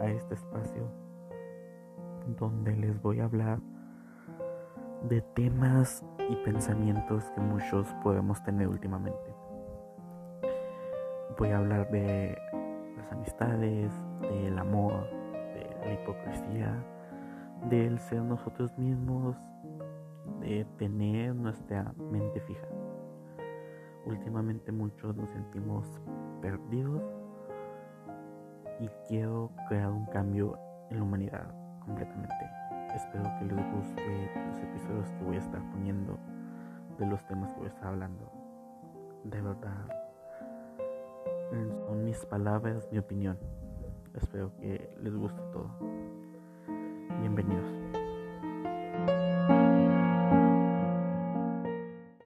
a este espacio donde les voy a hablar de temas y pensamientos que muchos podemos tener últimamente. Voy a hablar de las amistades, del amor, de la hipocresía, del ser nosotros mismos, de tener nuestra mente fija. Últimamente muchos nos sentimos perdidos y quiero crear un cambio en la humanidad completamente. Espero que les guste los episodios que voy a estar poniendo de los temas que voy a estar hablando. De verdad, son mis palabras, mi opinión. Espero que les guste todo. Bienvenidos.